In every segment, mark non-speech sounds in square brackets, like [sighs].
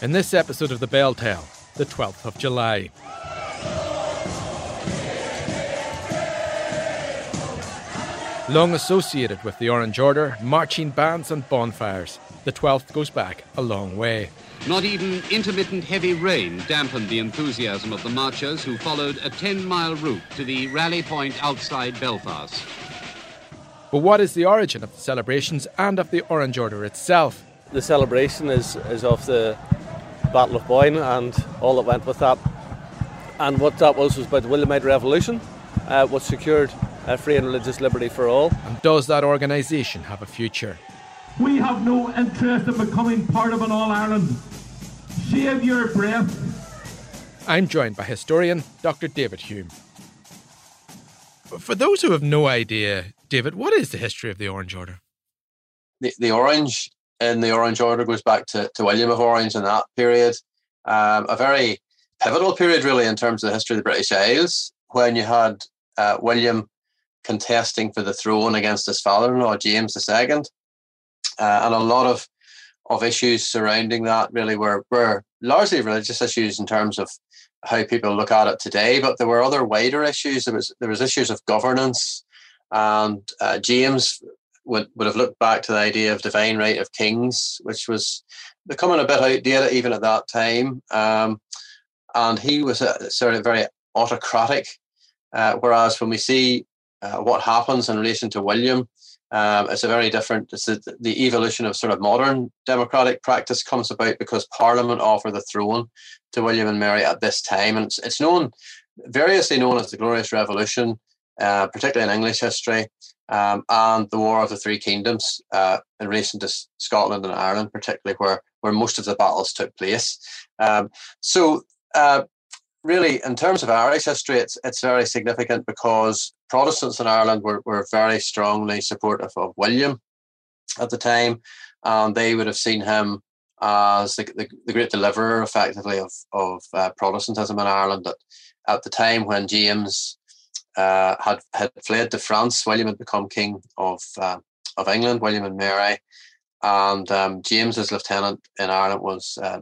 In this episode of The Bell Tale, the 12th of July. Long associated with the Orange Order, marching bands and bonfires, the 12th goes back a long way. Not even intermittent heavy rain dampened the enthusiasm of the marchers who followed a 10 mile route to the rally point outside Belfast. But what is the origin of the celebrations and of the Orange Order itself? The celebration is, is of the Battle of Boyne and all that went with that. And what that was was about the Williamite Revolution, uh, what secured uh, free and religious liberty for all. And does that organisation have a future? We have no interest in becoming part of an All Ireland. Save your breath. I'm joined by historian Dr. David Hume. For those who have no idea, David, what is the history of the Orange Order? The, the Orange in the Orange Order goes back to, to William of Orange in that period. Um, a very pivotal period, really, in terms of the history of the British Isles, when you had uh, William contesting for the throne against his father-in-law James II, uh, and a lot of of issues surrounding that really were were largely religious issues in terms of how people look at it today. But there were other wider issues. There was there was issues of governance, and uh, James would would have looked back to the idea of divine right of kings, which was becoming a bit outdated even at that time. Um, and he was a, sort of very autocratic. Uh, whereas when we see uh, what happens in relation to William, um, it's a very different. It's a, the evolution of sort of modern democratic practice comes about because Parliament offered the throne to William and Mary at this time, and it's, it's known variously known as the Glorious Revolution, uh, particularly in English history, um, and the War of the Three Kingdoms uh, in relation to Scotland and Ireland, particularly where where most of the battles took place. Um, so uh, really, in terms of Irish history, it's it's very significant because Protestants in Ireland were, were very strongly supportive of William at the time, and they would have seen him as the, the, the great deliverer, effectively, of of uh, Protestantism in Ireland. At, at the time when James uh, had had fled to France, William had become king of uh, of England. William and Mary, and um, James's lieutenant in Ireland was uh,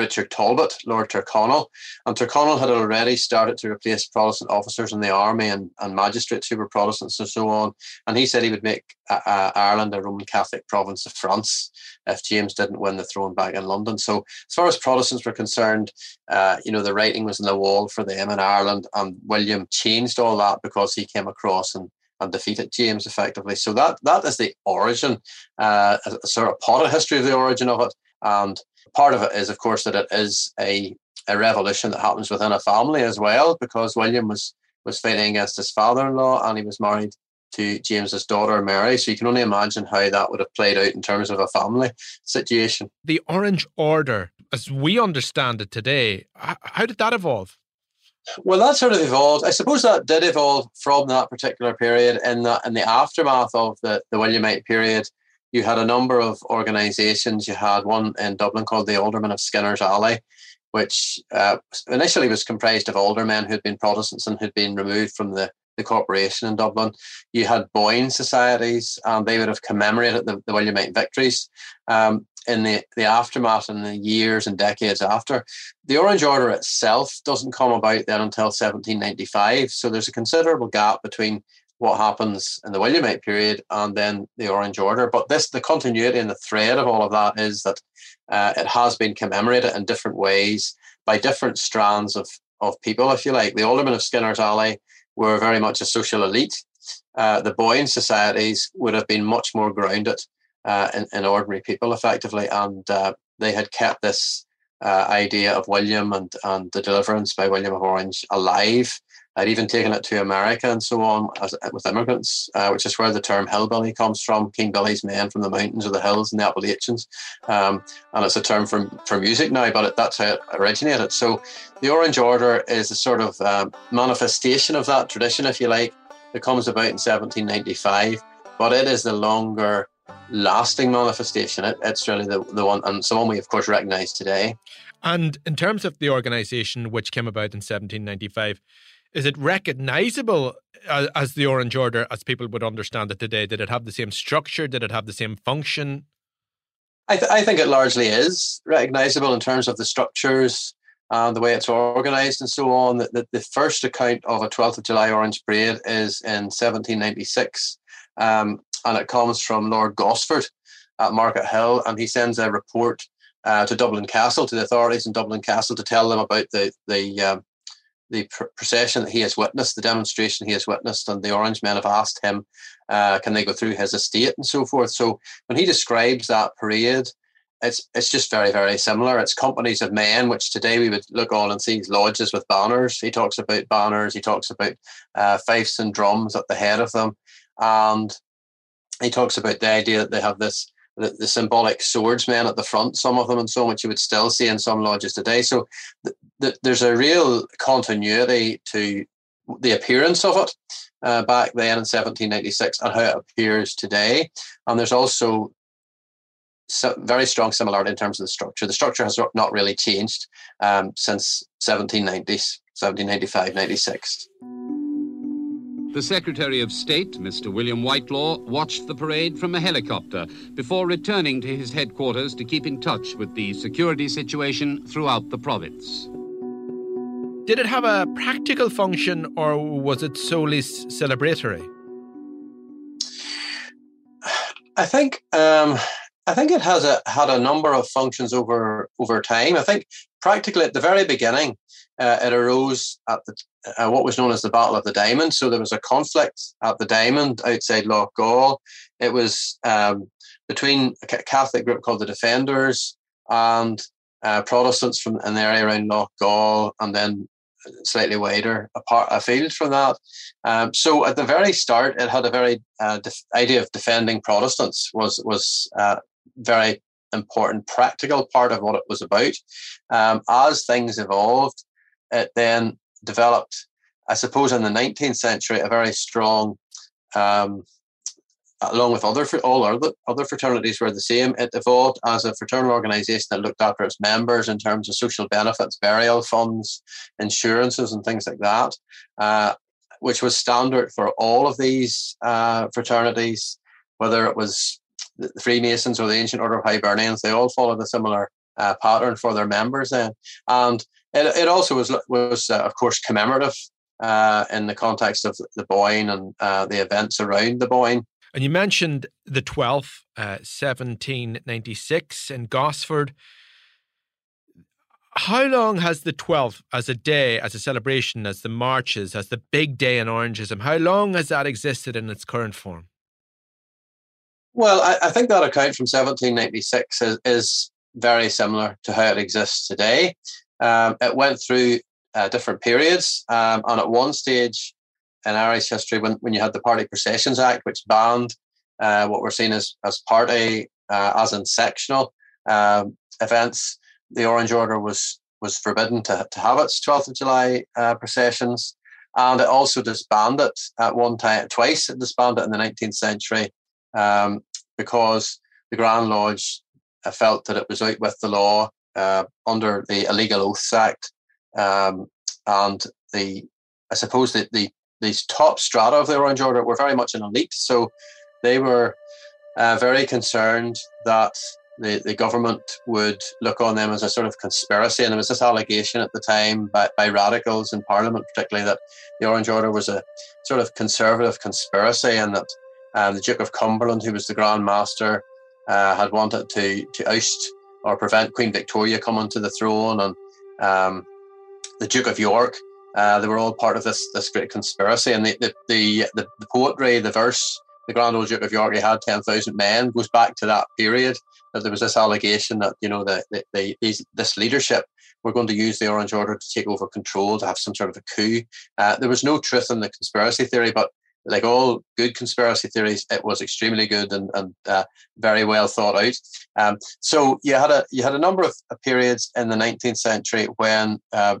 Richard Talbot, Lord Tyrconnell. And Tyrconnell had already started to replace Protestant officers in the army and, and magistrates who were Protestants and so on. And he said he would make uh, uh, Ireland a Roman Catholic province of France if James didn't win the throne back in London. So, as far as Protestants were concerned, uh, you know, the writing was on the wall for them in Ireland. And William changed all that because he came across and and defeated James effectively. So that that is the origin, uh, a sort of potted history of the origin of it. And part of it is, of course, that it is a, a revolution that happens within a family as well, because William was was fighting against his father-in-law and he was married to James's daughter Mary. So you can only imagine how that would have played out in terms of a family situation. The Orange Order, as we understand it today, how did that evolve? Well, that sort of evolved. I suppose that did evolve from that particular period. In the in the aftermath of the, the Williamite period, you had a number of organisations. You had one in Dublin called the Aldermen of Skinner's Alley, which uh, initially was comprised of aldermen who'd been Protestants and who'd been removed from the, the corporation in Dublin. You had Boyne societies, and they would have commemorated the, the Williamite victories. Um, in the, the aftermath and the years and decades after. The Orange Order itself doesn't come about then until 1795. So there's a considerable gap between what happens in the Williamite period and then the Orange Order. But this, the continuity and the thread of all of that is that uh, it has been commemorated in different ways by different strands of, of people, if you like. The Aldermen of Skinner's Alley were very much a social elite. uh, the Boyne societies would have been much more grounded uh, in, in, ordinary people, effectively, and uh, they had kept this uh, idea of William and, and the deliverance by William of Orange alive. I'd even taken it to America and so on as, with immigrants, uh, which is where the term hillbilly comes from. King Billy's men from the mountains or the hills in the Appalachians, um, and it's a term for for music now, but it, that's how it originated. So, the Orange Order is a sort of um, manifestation of that tradition, if you like. It comes about in 1795, but it is the longer lasting manifestation. It, it's really the, the one, and it's the one we, of course, recognise today. And in terms of the organisation which came about in 1795, is it recognizable as, as, the Orange Order as people would understand it today? Did it have the same structure? Did it have the same function? I, th- I think it largely is recognizable in terms of the structures and the way it's organized and so on. The, the, the first account of a 12th of July Orange Parade is in 1796, um, and it comes from Lord Gosford at Markethill, and he sends a report uh, to Dublin Castle, to the authorities in Dublin Castle, to tell them about the the um, the procession that he has witnessed, the demonstration he has witnessed, and the Orange Men have asked him, uh, can they go through his estate and so forth. So when he describes that parade, it's it's just very very similar. It's companies of men, which today we would look on and see lodges with banners. He talks about banners. He talks about uh, fifes and drums at the head of them, and he talks about the idea that they have this the, the, symbolic swordsmen at the front, some of them, and so much you would still see in some lodges today. So th- th- there's a real continuity to the appearance of it uh, back then in 1796 and how it appears today. And there's also very strong similarity in terms of the structure. The structure has not really changed um, since 1790s, 1795, 96. The Secretary of State, Mr. William Whitelaw, watched the parade from a helicopter before returning to his headquarters to keep in touch with the security situation throughout the province. Did it have a practical function or was it solely celebratory? I think um, I think it has a, had a number of functions over over time. I think practically at the very beginning, uh, it arose at the, uh, what was known as the Battle of the Diamond. So there was a conflict at the Diamond outside Loughgall. It was um, between a Catholic group called the Defenders and uh, Protestants from an area around Lough Gall, and then slightly wider apart afield from that. Um, so at the very start, it had a very uh, def- idea of defending Protestants was was uh, very important practical part of what it was about. Um, as things evolved, it then developed, I suppose, in the 19th century, a very strong, um, along with other all other other fraternities were the same. It evolved as a fraternal organisation that looked after its members in terms of social benefits, burial funds, insurances, and things like that, uh, which was standard for all of these uh, fraternities, whether it was the Freemasons or the Ancient Order of Hibernians. They all followed a similar uh, pattern for their members then, and it, it also was, was uh, of course, commemorative uh, in the context of the Boyne and uh, the events around the Boyne. And you mentioned the 12th, 1796 uh, in Gosford. How long has the 12th as a day, as a celebration, as the marches, as the big day in Orangism, how long has that existed in its current form? Well, I, I think that account from 1796 is, is very similar to how it exists today. Um, it went through uh, different periods, um, and at one stage in Irish history, when, when you had the Party Processions Act, which banned uh, what we're seeing as, as party, uh, as in sectional um, events, the Orange Order was was forbidden to, to have its 12th of July uh, processions. And it also disbanded at one time, twice it disbanded in the 19th century um, because the Grand Lodge uh, felt that it was out with the law uh, under the Illegal Oaths Act, um, and the I suppose that the these top strata of the Orange Order were very much an elite, so they were uh, very concerned that the, the government would look on them as a sort of conspiracy. And there was this allegation at the time by, by radicals in Parliament, particularly, that the Orange Order was a sort of conservative conspiracy and that um, the Duke of Cumberland, who was the Grand Master, uh, had wanted to, to oust or prevent Queen Victoria coming to the throne, and um, the Duke of York Uh, they were all part of this this great conspiracy, and the the the, the, the poetry, the verse, the Grand Old Duke of York, he had ten thousand men, goes back to that period. That there was this allegation that you know that the, the, this leadership were going to use the Orange Order to take over control, to have some sort of a coup. Uh, there was no truth in the conspiracy theory, but like all good conspiracy theories, it was extremely good and, and uh, very well thought out. Um, so you had a you had a number of periods in the 19th century when uh,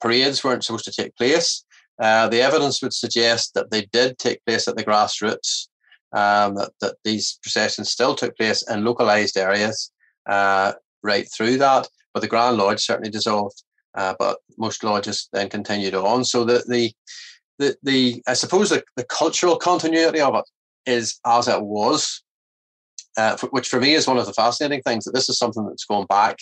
parades weren't supposed to take place. Uh, the evidence would suggest that they did take place at the grassroots, um, that, that these processions still took place in localized areas uh, right through that. But the Grand Lodge certainly dissolved, uh, but most lodges then continued on. So the, the the the I suppose the, the cultural continuity of it is as it was, uh, which for me is one of the fascinating things. That this is something that's going back,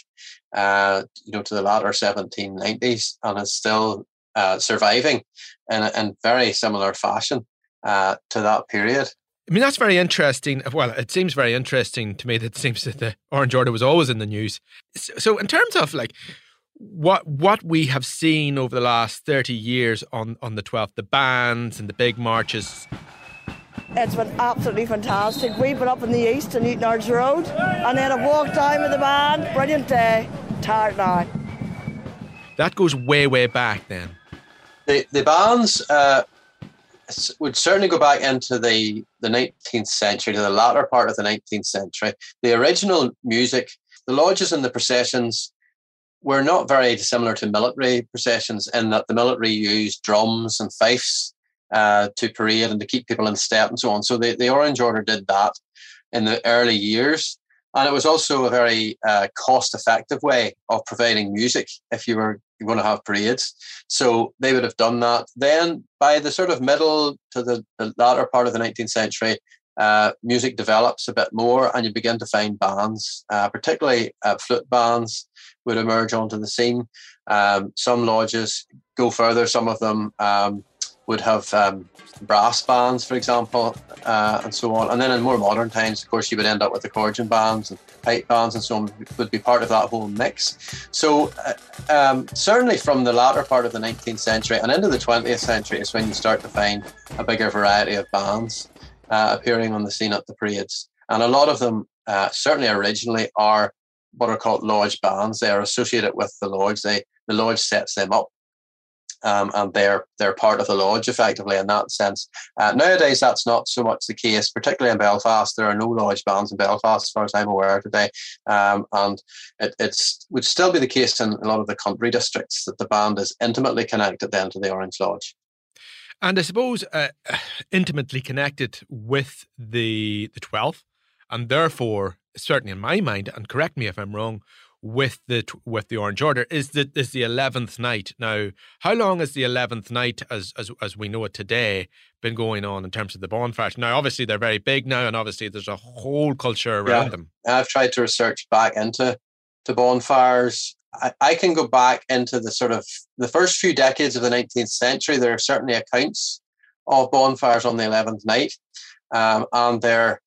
uh, you know, to the latter 1790s and is still uh, surviving in in very similar fashion uh, to that period. I mean, that's very interesting. Well, it seems very interesting to me that it seems that the Orange Order was always in the news. So, in terms of like what what we have seen over the last 30 years on, on the 12th, the bands and the big marches. It's been absolutely fantastic. We've been up in the east in Newtownards Road and then I walked down with the band. Brilliant day. Tired now. That goes way, way back then. The, the bands uh, would certainly go back into the, the 19th century, to the latter part of the 19th century. The original music, the lodges and the processions were not very dissimilar to military processions in that the military used drums and fifes uh, to parade and to keep people in step and so on. So the, the Orange Order did that in the early years. And it was also a very uh, cost effective way of providing music if you were going to have parades. So they would have done that. Then, by the sort of middle to the, the latter part of the 19th century, uh, music develops a bit more and you begin to find bands, uh, particularly uh, flute bands, would emerge onto the scene. Um, some lodges go further, some of them um, would have um, brass bands, for example, uh, and so on. And then in more modern times, of course, you would end up with the accordion bands and pipe bands and so on, would be part of that whole mix. So, uh, um, certainly from the latter part of the 19th century and into the 20th century is when you start to find a bigger variety of bands uh, appearing on the scene at the parades. And a lot of them, uh, certainly originally, are what are called lodge bands. They are associated with the lodge. They the lodge sets them up, um, and they're they're part of the lodge effectively in that sense. Uh, nowadays, that's not so much the case, particularly in Belfast. There are no lodge bands in Belfast, as far as I'm aware today, um, and it it's would still be the case in a lot of the country districts that the band is intimately connected then to the Orange Lodge. And I suppose uh, [sighs] intimately connected with the the twelfth, and therefore certainly in my mind, and correct me if I'm wrong, with the with the Orange Order is the is the eleventh night. Now, how long has the eleventh night, as as as we know it today, been going on in terms of the bonfires? Now, obviously they're very big now, and obviously there's a whole culture around yeah, them. I've tried to research back into to bonfires. I, can go back into the sort of the first few decades of the 19th century. There are certainly accounts of bonfires on the 11th night, um, and they're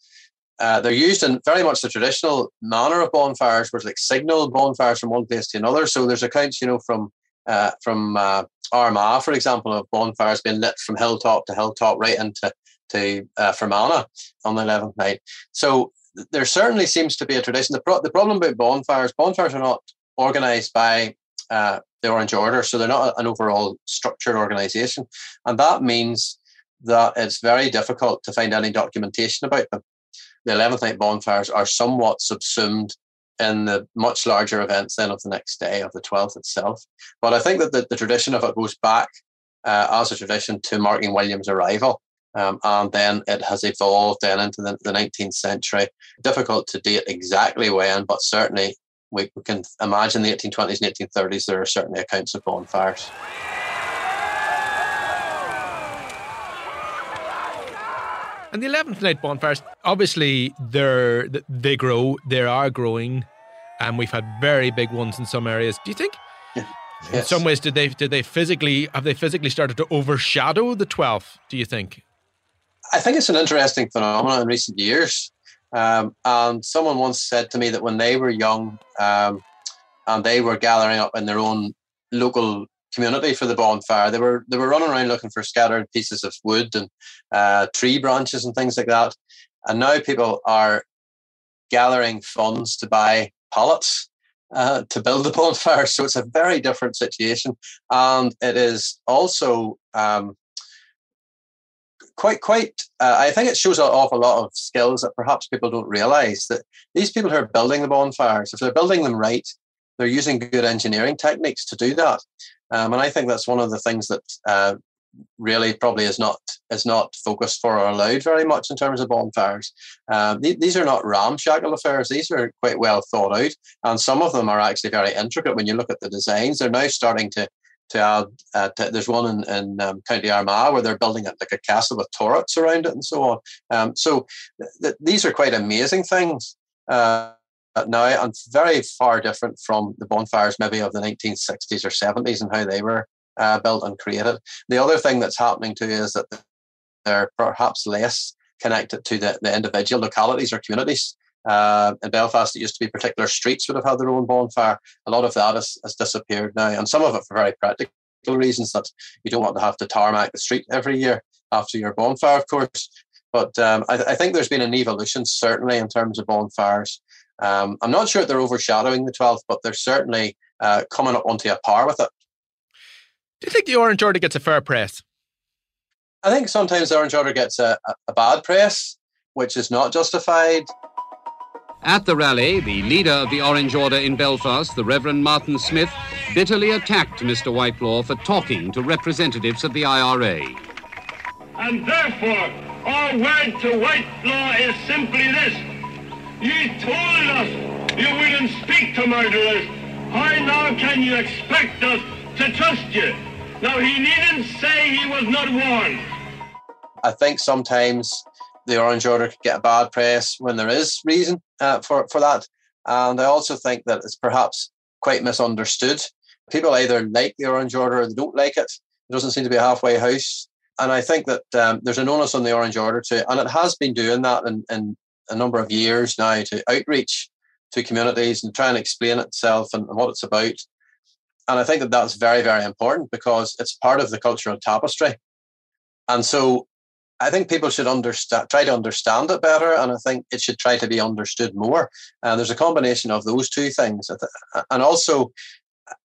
uh, they're used in very much the traditional manner of bonfires, which like signal bonfires from one place to another. So there's accounts, you know, from uh, from uh, Armagh, for example, of bonfires being lit from hilltop to hilltop right into to uh, Fermanagh on the 11th night. So there certainly seems to be a tradition. The, pro- the problem about bonfires, bonfires are not organised by uh, the Orange Order, so they're not an overall structured organisation, and that means that it's very difficult to find any documentation about them the 11th night bonfires are somewhat subsumed in the much larger events then of the next day of the 12th itself. But I think that the, the tradition of it goes back uh, as a tradition to marking William's arrival. Um, and then it has evolved then into the, the 19th century. Difficult to date exactly when, but certainly we, we can imagine the 1820s and 1830s, there are certainly accounts of bonfires. And the 11th night bonfires, obviously, they're, they grow, they are growing, and we've had very big ones in some areas. Do you think? Yeah. In some ways, did they did they physically have they physically started to overshadow the 12th? Do you think? I think it's an interesting phenomenon in recent years. Um, and someone once said to me that when they were young um, and they were gathering up in their own local community for the bonfire. They were they were running around looking for scattered pieces of wood and uh, tree branches and things like that. And now people are gathering funds to buy pallets uh, to build the [laughs] bonfire. So it's a very different situation, and it is also um, quite quite. Uh, I think it shows off a lot of skills that perhaps people don't realise that these people who are building the bonfires, if they're building them right, they're using good engineering techniques to do that. Um, and I think that's one of the things that uh, really probably is not is not focused for or allowed very much in terms of bonfires. Um, th- these are not ramshackle affairs. These are quite well thought out, and some of them are actually very intricate. When you look at the designs, they're now starting to to add. Uh, to, there's one in, in um, County Armagh where they're building it like a castle with turrets around it and so on. Um, so th- th- these are quite amazing things. Uh, now and very far different from the bonfires maybe of the 1960s or 70s and how they were uh, built and created. The other thing that's happening too is that they're perhaps less connected to the, the individual localities or communities. Uh, in Belfast, it used to be particular streets would have had their own bonfire. A lot of that has, has disappeared now, and some of it for very practical reasons that you don't want to have to tarmac the street every year after your bonfire, of course. But um, I, I, think there's been an evolution, certainly, in terms of bonfires. Um, I'm not sure that they're overshadowing the 12th, but they're certainly uh, coming up onto a par with it. Do you think the Orange Order gets a fair press? I think sometimes the Orange Order gets a, a bad press, which is not justified. At the rally, the leader of the Orange Order in Belfast, the Reverend Martin Smyth, bitterly attacked Mr. Whitelaw for talking to representatives of the IRA. And therefore, our word to Whitelaw is simply this you told us you wouldn't speak to murderers. How now can you expect us to trust you? Now, he needn't say he was not warned. I think sometimes the Orange Order could get a bad press when there is reason uh, for, for that. And I also think that it's perhaps quite misunderstood. People either like the Orange Order or they don't like it. It doesn't seem to be a halfway house. And I think that um, there's an onus on the Orange Order to, and it has been doing that in, in a number of years now to outreach to communities and try and explain itself and, and what it's about. And I think that that's very, very important because it's part of the cultural tapestry. And so I think people should understand, try to understand it better, and I think it should try to be understood more. And there's a combination of those two things, and also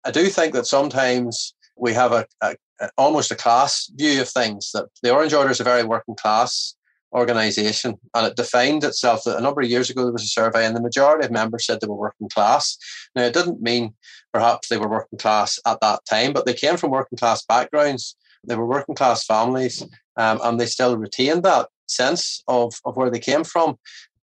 I do think that sometimes we have a, a, a almost a class view of things. That the Orange Order is a very working class organisation, and it defined itself. That a number of years ago there was a survey, and the majority of members said they were working class. Now it didn't mean perhaps they were working class at that time, but they came from working class backgrounds. They were working class families, um, and they still retain that sense of, of where they came from.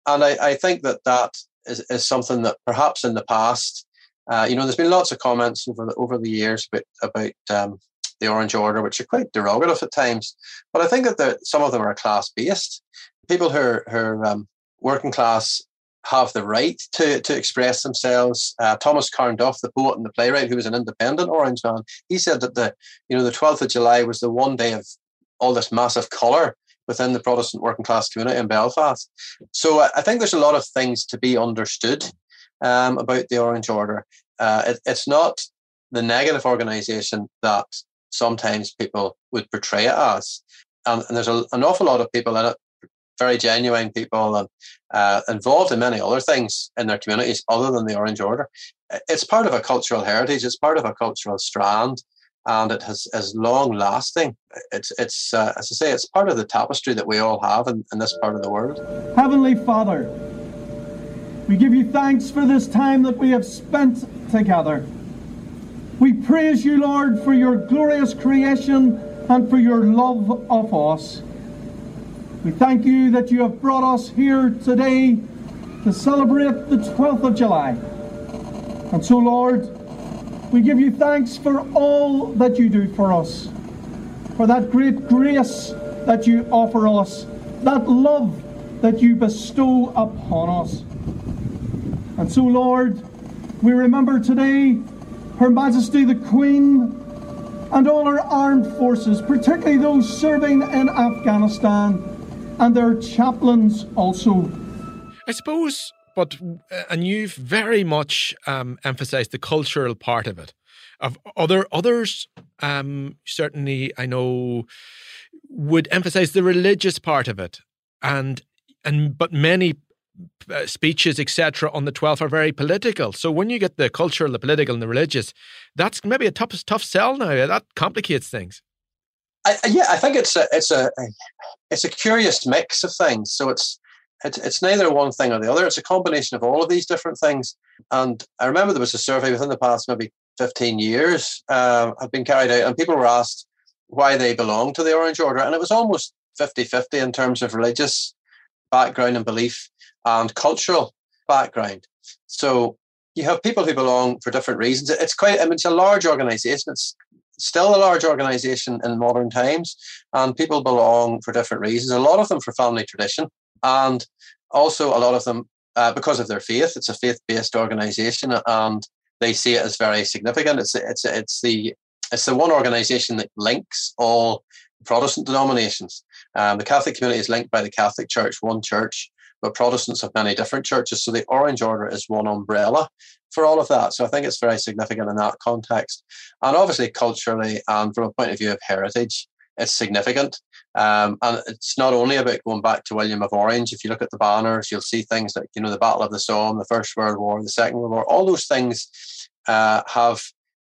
And I, I think that that is, is something that perhaps in the past, uh, you know, there's been lots of comments over the, over the years about about um, the Orange Order, which are quite derogative at times. But I think that some of them are class based. People who are, who are um, working class have the right to, to express themselves. Uh, Thomas Carnduff, the poet and the playwright, who was an independent Orange man, he said that the you know the 12th of July was the one day of all this massive colour within the Protestant working class community in Belfast. So I think there's a lot of things to be understood um, about the Orange Order. Uh, it, it's not the negative organisation that sometimes people would portray it as. and there's a, an awful lot of people in it, very genuine people, and uh, involved in many other things in their communities other than the Orange Order. It's part of a cultural heritage. It's part of a cultural strand, and it has is long lasting. It's it's uh, as I say, it's part of the tapestry that we all have in, in this part of the world. Heavenly Father, we give you thanks for this time that we have spent together. We praise you, Lord, for your glorious creation and for your love of us. We thank you that you have brought us here today to celebrate the 12th of July. And so, Lord, we give you thanks for all that you do for us, for that great grace that you offer us, that love that you bestow upon us. And so, Lord, we remember today her Majesty the Queen, and all our armed forces, particularly those serving in Afghanistan, and their chaplains also. I suppose, but uh, and you've very much um, emphasised the cultural part of it. of other others. Um, certainly, I know would emphasize the religious part of it, and and but many uh, speeches, etc., on the 12th are very political. So when you get the cultural, the political, and the religious, that's maybe a tough, tough sell now. That complicates things. I, yeah, I think it's a it's a it's a curious mix of things. So it's it's it's neither one thing or the other. It's a combination of all of these different things. And I remember there was a survey within the past maybe 15 years uh, had been carried out, and people were asked why they belong to the Orange Order, and it was almost 50-50 in terms of religious background and belief and cultural background. So you have people who belong for different reasons. It's quite, I mean, it's a large organization. It's still a large organization in modern times, and people belong for different reasons. A lot of them for family tradition, and also a lot of them uh, because of their faith. It's a faith-based organization, and they see it as very significant. It's it's it's the it's the one organization that links all Protestant denominations. Um, the Catholic community is linked by the Catholic Church, one church, but Protestants have many different churches. So the Orange Order is one umbrella for all of that. So I think it's very significant in that context. And obviously, culturally and from a point of view of heritage, it's significant. Um, and it's not only about going back to William of Orange. If you look at the banners, you'll see things like, you know, the Battle of the Somme, the First World War, the Second World War, all those things uh, have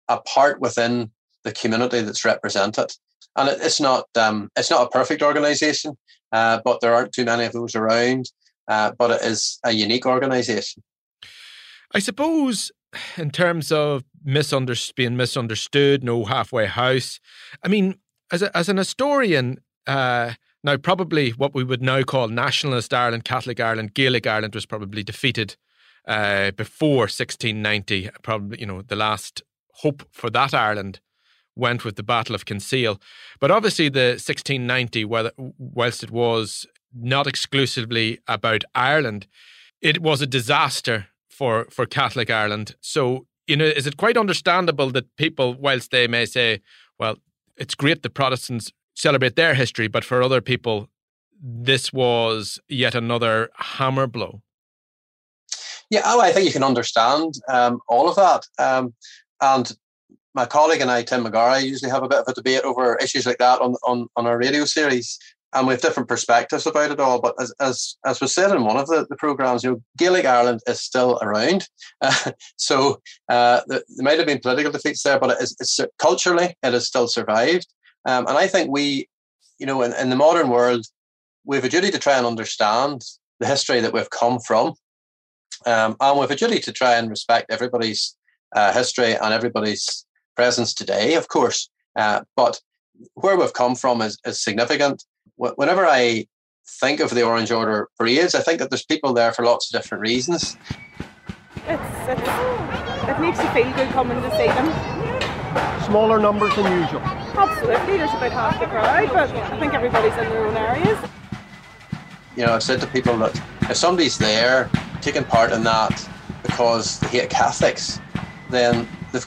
a part within the community that's represented. And it, it's not um, it's not a perfect organisation, uh, but there aren't too many of those around. Uh, but it is a unique organisation. I suppose, in terms of misunderstood, being misunderstood, no halfway house. I mean, as a, as an historian, uh, now probably what we would now call nationalist Ireland, Catholic Ireland, Gaelic Ireland was probably defeated uh, before 1690. Probably, you know, the last hope for that Ireland went with the Battle of Kinsale. But obviously, the 1690, whether, whilst it was not exclusively about Ireland, it was a disaster for, for Catholic Ireland. So, you know, is it quite understandable that people, whilst they may say, well, it's great the Protestants celebrate their history, but for other people, this was yet another hammer blow? Yeah, oh, I think you can understand um, all of that. Um, and my colleague and I, Tim McGarry, usually have a bit of a debate over issues like that on, on, on our radio series. And we have different perspectives about it all. But as, as, as was said in one of the, the programs, you know, Gaelic Ireland is still around. Uh, [laughs] so uh, there, there might have been political defeats there, but it's, it's culturally, it has still survived. Um, and I think we, you know, in, in the modern world, we have a duty to try and understand the history that we've come from. Um, and we have a duty to try and respect everybody's uh, history and everybody's presence today, of course. Uh, but where we've come from is, is significant. Whenever I think of the Orange Order parades, I think that there's people there for lots of different reasons. It's, it's, it makes you feel good coming to see them. Smaller numbers than usual. Absolutely, there's about half the crowd, but I think everybody's in their own areas. You know, I've said to people that if somebody's there taking part in that because they hate Catholics, then they've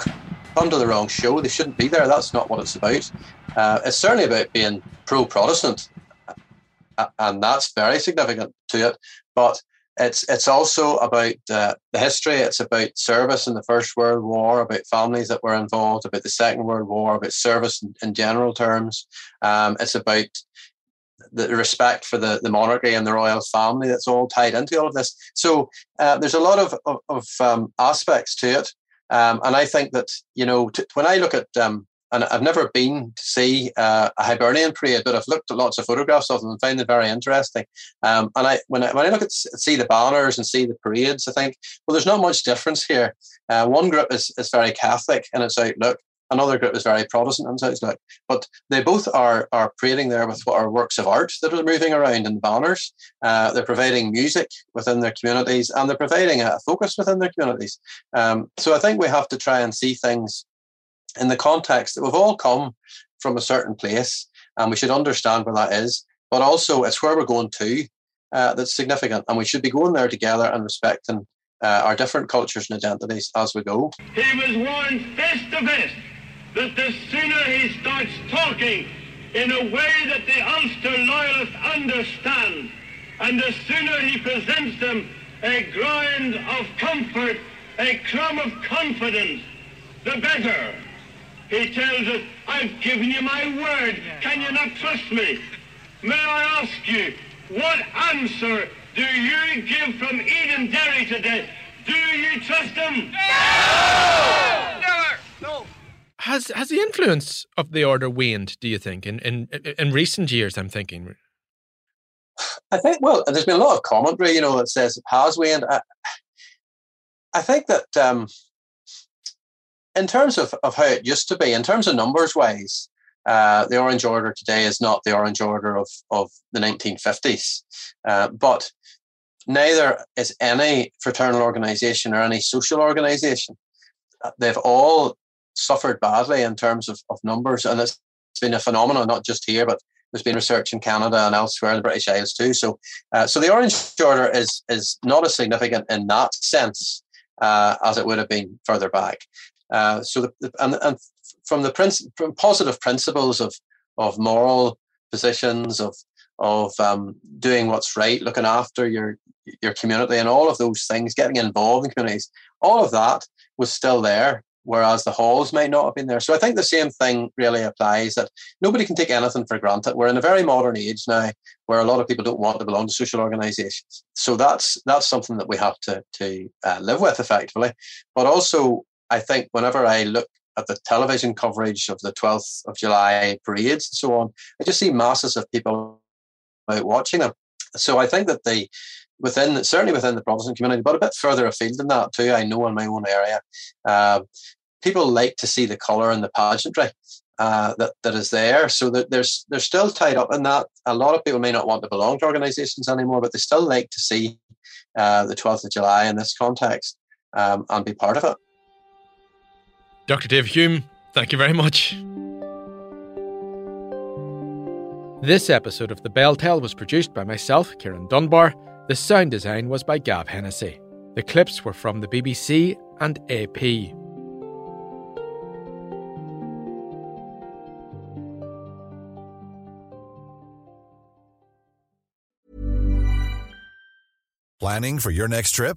come to the wrong show. They shouldn't be there. That's not what it's about. Uh, it's certainly about being pro Protestant, and that's very significant to it. But it's it's also about uh, the history. It's about service in the First World War, about families that were involved, about the Second World War, about service in, in general terms. Um, it's about the respect for the, the monarchy and the royal family that's all tied into all of this. So uh, there's a lot of, of, of um, aspects to it. Um, and I think that, you know, t- when I look at, um, and I've never been to see uh, a Hibernian parade, but I've looked at lots of photographs of them and find them very interesting. Um, and I when, I, when I look at see the banners and see the parades, I think, well, there's not much difference here. Uh, one group is, is very Catholic in its outlook, Another group is very Protestant and its like, but they both are are parading there with what are works of art that are moving around in banners. Uh, they're providing music within their communities, and they're providing a focus within their communities. Um, so I think we have to try and see things in the context that we've all come from a certain place, and we should understand where that is. But also, it's where we're going to uh, that's significant, and we should be going there together and respecting uh, our different cultures and identities as we go. He was warned face to face that the sooner he starts talking in a way that the Ulster loyalists understand, and the sooner he presents them a grind of comfort, a crumb of confidence, the better. He tells us, I've given you my word. Can you not trust me? May I ask you, what answer do you give from Edenderry today? Do you trust him? No! Never! No! Has has the influence of the order waned? Do you think in in in recent years? I'm thinking. I think well, there's been a lot of commentary, you know, that says it has waned. I, I think that um, in terms of, of how it used to be, in terms of numbers wise, uh, the Orange Order today is not the Orange Order of, of the 1950s. Uh, but neither is any fraternal organization or any social organization. Uh, they've all suffered badly in terms of, of numbers, and it's been a phenomenon not just here, but there's been research in Canada and elsewhere in the British Isles too. So, uh, so the Orange Order is is not as significant in that sense uh, as it would have been further back. Uh, so, the, and, and from the princ- from positive principles of of moral positions of of um, doing what's right, looking after your your community, and all of those things, getting involved in communities, all of that was still there, whereas the halls might not have been there. So I think the same thing really applies that nobody can take anything for granted. We're in a very modern age now where a lot of people don't want to belong to social organisations. So that's that's something that we have to to uh, live with effectively. But also, I think whenever I look at the television coverage of the 12th of July parades and so on, I just see masses of people out watching them. So I think that the within certainly within the Protestant community, but a bit further afield than that too. I know in my own area, uh, people like to see the colour and the pageantry uh, that that is there. So that there's they're still tied up in that. A lot of people may not want to belong to organisations anymore, but they still like to see uh, the 12th of July in this context um, and be part of it. Dr. Dave Hume, thank you very much. This episode of The Bell Tell was produced by myself, Ciarán Dunbar. The sound design was by Gav Hennessy. The clips were from the BBC and AP. Planning for your next trip?